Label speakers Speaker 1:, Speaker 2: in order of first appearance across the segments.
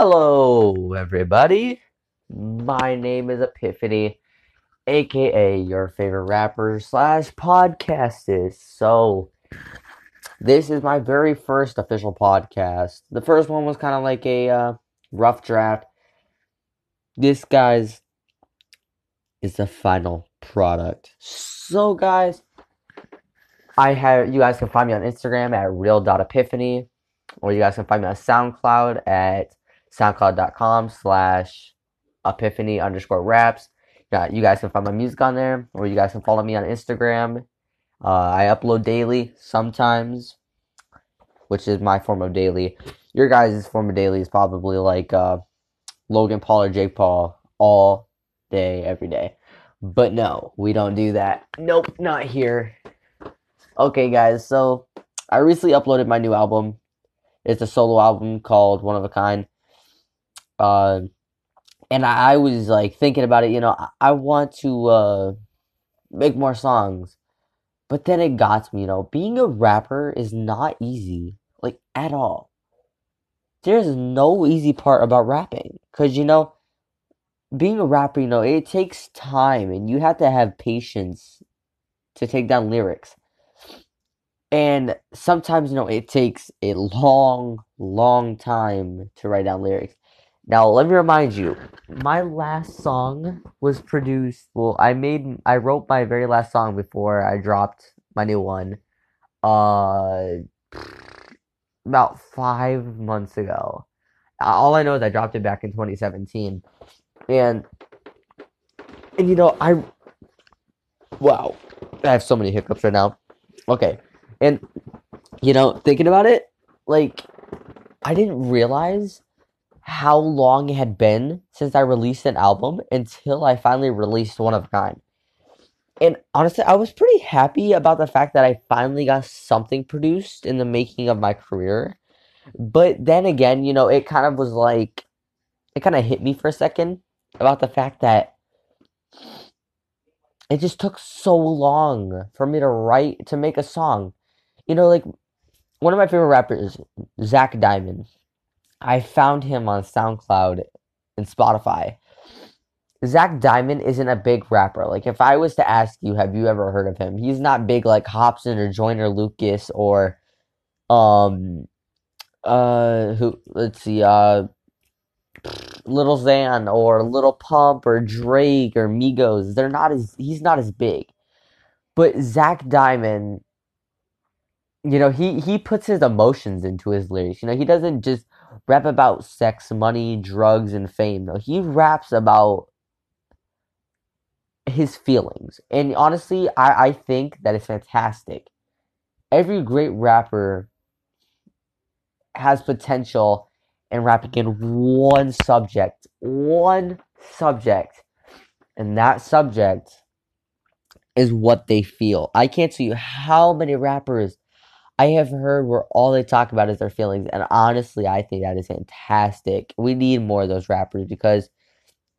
Speaker 1: Hello, everybody. My name is Epiphany, aka your favorite rapper slash podcastist. So, this is my very first official podcast. The first one was kind of like a uh, rough draft. This, guys, is the final product. So, guys, I have you guys can find me on Instagram at real.epiphany, or you guys can find me on SoundCloud at soundcloud.com slash epiphany underscore raps. Yeah, you guys can find my music on there, or you guys can follow me on Instagram. Uh, I upload daily sometimes, which is my form of daily. Your guys' form of daily is probably like uh, Logan Paul or Jake Paul all day, every day. But no, we don't do that. Nope, not here. Okay, guys, so I recently uploaded my new album. It's a solo album called One of a Kind. Uh, and I, I was like thinking about it, you know, I, I want to uh, make more songs. But then it got to me, you know, being a rapper is not easy, like at all. There's no easy part about rapping. Because, you know, being a rapper, you know, it takes time and you have to have patience to take down lyrics. And sometimes, you know, it takes a long, long time to write down lyrics. Now, let me remind you, my last song was produced. Well, I made, I wrote my very last song before I dropped my new one. Uh, about five months ago. All I know is I dropped it back in 2017, and and you know I, wow, I have so many hiccups right now. Okay, and you know thinking about it, like I didn't realize how long it had been since I released an album until I finally released One of a Kind. And honestly, I was pretty happy about the fact that I finally got something produced in the making of my career. But then again, you know, it kind of was like, it kind of hit me for a second about the fact that it just took so long for me to write, to make a song. You know, like, one of my favorite rappers, Zach Diamond, I found him on SoundCloud and Spotify. Zach Diamond isn't a big rapper. Like if I was to ask you, have you ever heard of him? He's not big like Hopsin or Joyner Lucas or um uh who let's see uh Little Xan or Little Pump or Drake or Migos. They're not as he's not as big. But Zach Diamond you know, he he puts his emotions into his lyrics. You know, he doesn't just rap about sex, money, drugs, and fame. No, he raps about his feelings. And honestly, I, I think that is fantastic. Every great rapper has potential in rapping in one subject. One subject. And that subject is what they feel. I can't tell you how many rappers I have heard where all they talk about is their feelings, and honestly, I think that is fantastic. We need more of those rappers because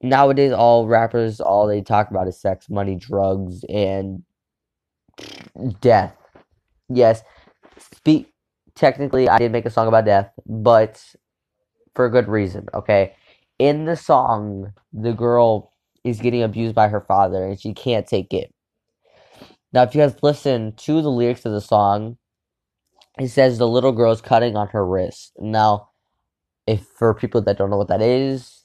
Speaker 1: nowadays, all rappers, all they talk about is sex, money, drugs, and death. Yes, speak. Technically, I did make a song about death, but for a good reason. Okay, in the song, the girl is getting abused by her father, and she can't take it. Now, if you guys listen to the lyrics of the song, it says the little girl's cutting on her wrist. Now, if for people that don't know what that is,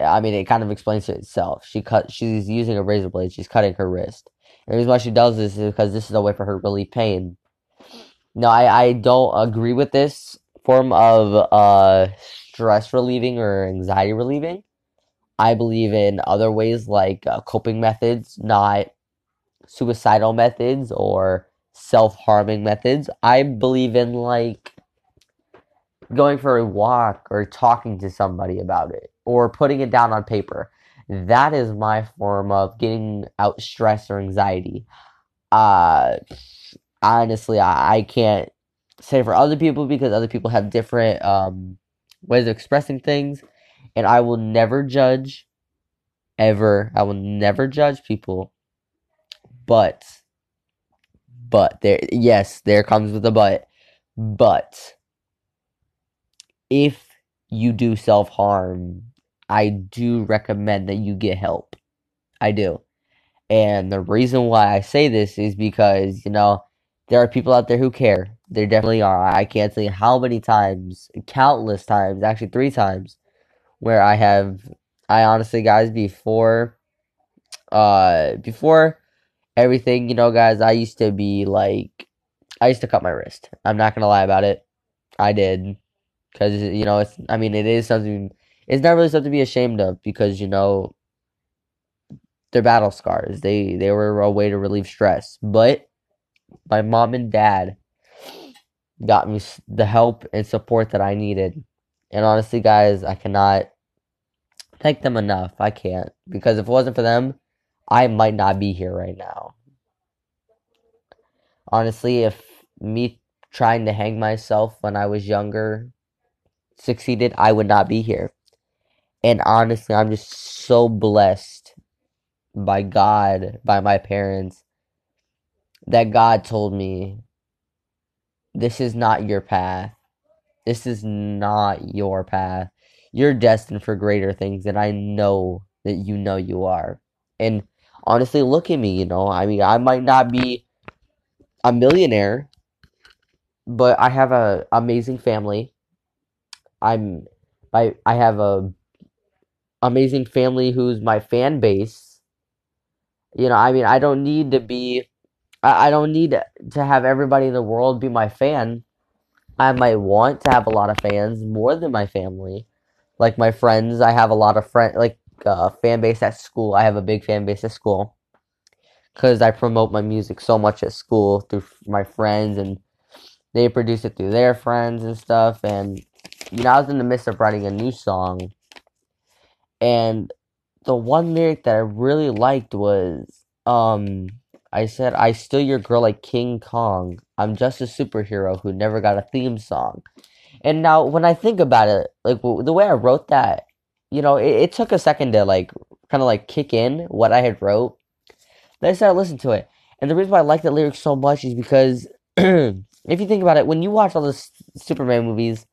Speaker 1: I mean, it kind of explains it itself. She cut. She's using a razor blade. She's cutting her wrist. And the reason why she does this is because this is a way for her to relieve pain. No, I, I don't agree with this form of uh, stress relieving or anxiety relieving. I believe in other ways like uh, coping methods, not suicidal methods or self harming methods. I believe in like going for a walk or talking to somebody about it or putting it down on paper. That is my form of getting out stress or anxiety. Uh, honestly, I, I can't say for other people because other people have different um, ways of expressing things, and I will never judge ever. I will never judge people, but but there yes there comes with a but but if you do self harm, I do recommend that you get help. I do. And the reason why I say this is because, you know, there are people out there who care. There definitely are. I can't tell you how many times, countless times, actually three times, where I have, I honestly, guys, before, uh, before everything, you know, guys, I used to be like, I used to cut my wrist. I'm not gonna lie about it. I did, because you know, it's. I mean, it is something. It's not really something to be ashamed of because you know, they're battle scars. They they were a way to relieve stress. But my mom and dad got me the help and support that I needed. And honestly, guys, I cannot thank them enough. I can't because if it wasn't for them, I might not be here right now. Honestly, if me trying to hang myself when I was younger succeeded, I would not be here. And honestly, I'm just so blessed by God, by my parents, that God told me, this is not your path. This is not your path. You're destined for greater things, and I know that you know you are. And honestly, look at me, you know, I mean, I might not be a millionaire, but I have a amazing family. I'm I I have a amazing family who's my fan base. You know, I mean, I don't need to be I, I don't need to have everybody in the world be my fan. I might want to have a lot of fans more than my family. Like my friends, I have a lot of friends like uh, fan base at school. I have a big fan base at school because I promote my music so much at school through my friends and they produce it through their friends and stuff. And you know, I was in the midst of writing a new song, and the one lyric that I really liked was, um, I said, "I steal your girl like King Kong. I'm just a superhero who never got a theme song." And now, when I think about it, like the way I wrote that, you know, it, it took a second to like kind of like kick in what I had wrote. Then I started listening to it, and the reason why I like that lyric so much is because if you think about it, when you watch all the Superman movies,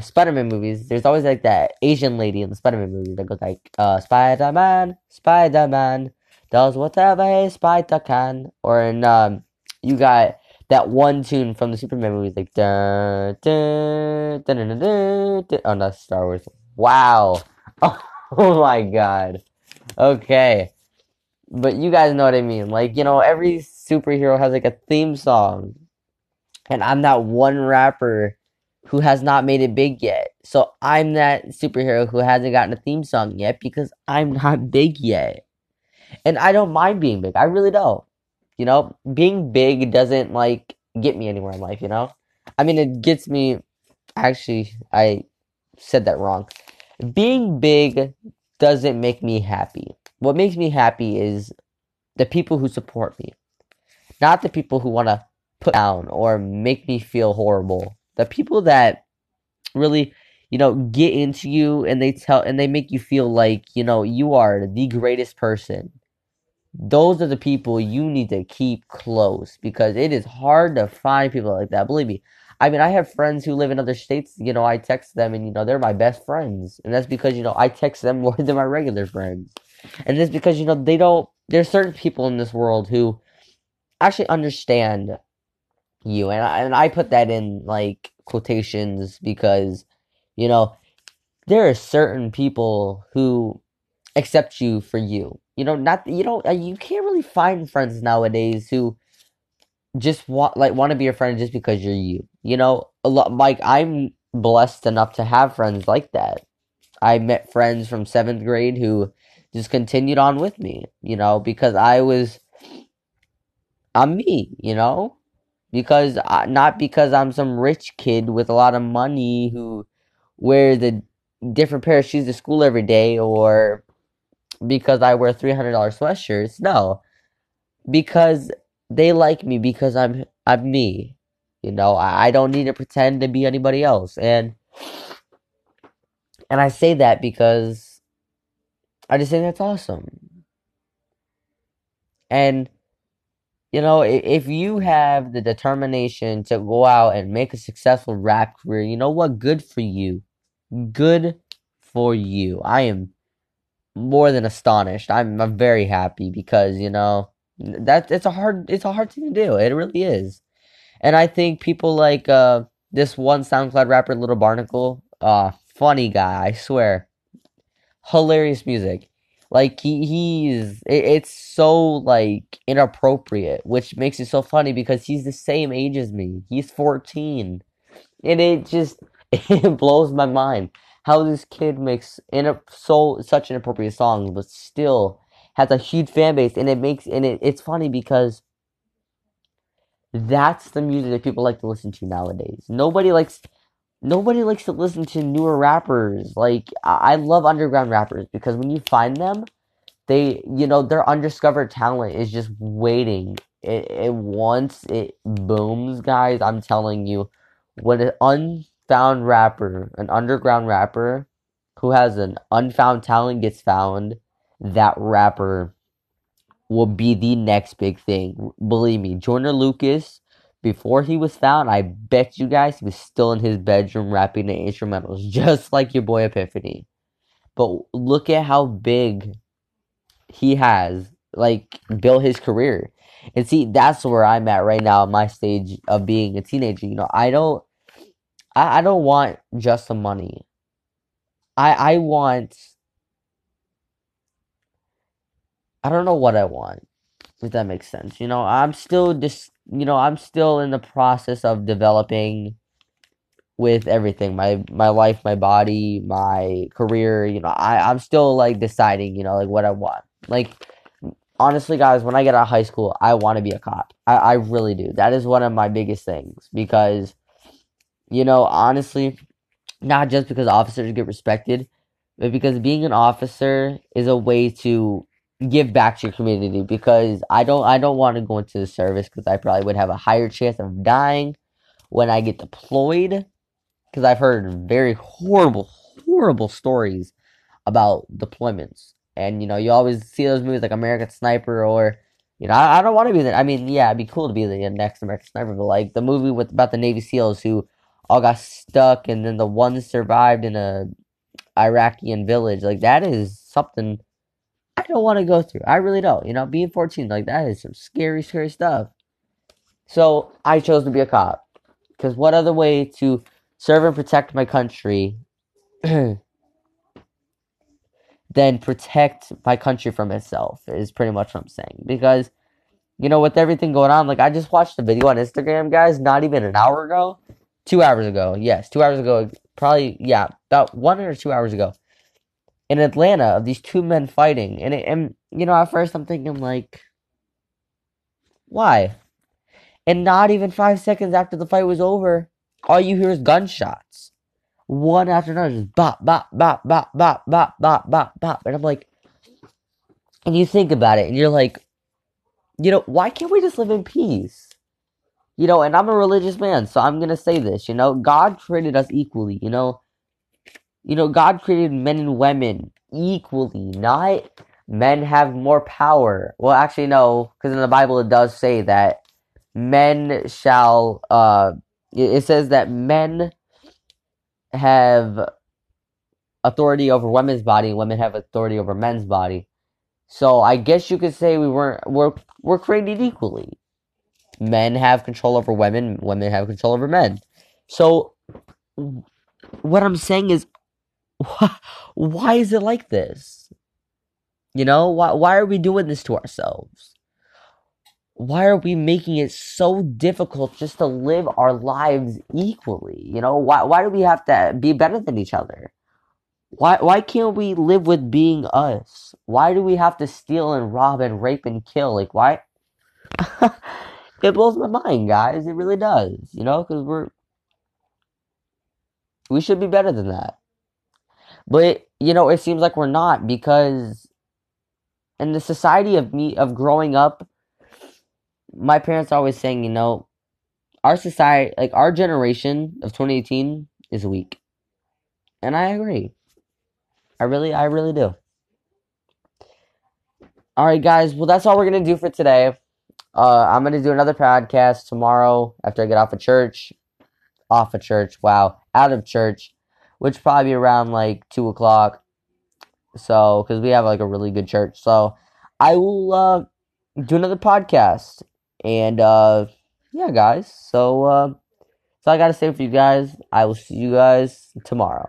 Speaker 1: Spider-Man movies, there's always like that Asian lady in the Spider-Man movies that goes like, uh, Spider-Man, Spider-Man, does whatever a spider can. Or in, um, you got that one tune from the Superman movies, like, dun, dun, dun, dun, dun, dun, dun. oh, no, Star Wars. Wow. Oh, my god. Okay. But you guys know what I mean. Like, you know, every superhero has like a theme song. And I'm that one rapper who has not made it big yet. So I'm that superhero who hasn't gotten a theme song yet because I'm not big yet. And I don't mind being big. I really don't. You know, being big doesn't like get me anywhere in life, you know? I mean, it gets me actually I said that wrong. Being big doesn't make me happy. What makes me happy is the people who support me. Not the people who want to put down or make me feel horrible. The people that really, you know, get into you and they tell and they make you feel like, you know, you are the greatest person. Those are the people you need to keep close because it is hard to find people like that. Believe me. I mean, I have friends who live in other states. You know, I text them and, you know, they're my best friends. And that's because, you know, I text them more than my regular friends. And it's because, you know, they don't, there's certain people in this world who actually understand you. And I, and I put that in like quotations because, you know, there are certain people who accept you for you. You know, not, you don't, uh, you can't really find friends nowadays who, just want like want to be a friend just because you're you. You know, a lot like I'm blessed enough to have friends like that. I met friends from seventh grade who just continued on with me. You know, because I was I'm me. You know, because I, not because I'm some rich kid with a lot of money who wears a different pair of shoes to school every day or because I wear three hundred dollar sweatshirts. No, because they like me because I'm I'm me. You know, I, I don't need to pretend to be anybody else. And and I say that because I just think that's awesome. And you know, if, you have the determination to go out and make a successful rap career, you know what? Good for you. good for you. I am more than astonished. I'm, I'm very happy because you know that it's a hard it's a hard thing to do. It really is, and I think people like uh this one SoundCloud rapper, Little Barnacle, uh, funny guy. I swear, hilarious music. Like he he's it, it's so like inappropriate, which makes it so funny because he's the same age as me. He's 14. And it just it blows my mind how this kid makes in a so such inappropriate songs but still has a huge fan base and it makes and it, it's funny because that's the music that people like to listen to nowadays. Nobody likes nobody likes to listen to newer rappers. Like I, love underground rappers because when you find them, they you know their undiscovered talent is just waiting. It, it once it booms, guys. I'm telling you, when an unfound rapper, an underground rapper who has an unfound talent gets found, that rapper will be the next big thing. Believe me, Joyner Lucas, before he was found, I bet you guys he was still in his bedroom rapping the instrumentals, just like your boy Epiphany. But look at how big he has like built his career. And see, that's where I'm at right now my stage of being a teenager. You know, I don't I, I don't want just the money. I I want I don't know what I want. If that makes sense. You know, I'm still just you know, I'm still in the process of developing with everything. My my life, my body, my career, you know, I, I'm still like deciding, you know, like what I want. Like honestly guys, when I get out of high school, I want to be a cop. I, I really do. That is one of my biggest things because you know, honestly, not just because officers get respected, but because being an officer is a way to give back to your community because I don't I don't want to go into the service because I probably would have a higher chance of dying when I get deployed. Because I've heard very horrible horrible stories about deployments. And you know you always see those movies like American Sniper or you know I, I don't want to be there I mean yeah it'd be cool to be the next American Sniper but like the movie with about the Navy SEALs who all got stuck and then the one survived in a Iraqian village like that is something don't want to go through. I really don't. You know, being 14, like, that is some scary, scary stuff. So, I chose to be a cop. Because what other way to serve and protect my country than protect my country from itself is pretty much what I'm saying. Because, you know, with everything going on, like, I just watched a video on Instagram, guys, not even an hour ago. Two hours ago. Yes, two hours ago. Probably, yeah, about one or two hours ago in Atlanta of these two men fighting, and it, and you know at first I'm thinking like, why? And not even five seconds after the fight was over, all you hear is gunshots, one after another, just bop bop bop bop bop bop bop bop bop, and I'm like, and you think about it, and you're like, you know, why can't we just live in peace? You know, and I'm a religious man, so I'm gonna say this. You know, God created us equally. You know you know, God created men and women equally, not men have more power. Well, actually, no, because in the Bible it does say that men shall, uh, it says that men have authority over women's body women have authority over men's body. So I guess you could say we weren't, we're, we're created equally. Men have control over women, women have control over men. So what I'm saying is why, why is it like this? You know, why why are we doing this to ourselves? Why are we making it so difficult just to live our lives equally? You know, why why do we have to be better than each other? Why why can't we live with being us? Why do we have to steal and rob and rape and kill? Like why? it blows my mind, guys. It really does. You know, because we're we should be better than that. But you know, it seems like we're not because in the society of me of growing up, my parents are always saying, you know, our society, like our generation of 2018 is weak. And I agree. I really I really do. All right, guys. Well, that's all we're going to do for today. Uh, I'm going to do another podcast tomorrow after I get off of church. Off of church. Wow. Out of church which probably be around like two o'clock. So, because we have like a really good church, so I will uh, do another podcast, and uh, yeah, guys. So, uh, so I gotta say for you guys, I will see you guys tomorrow.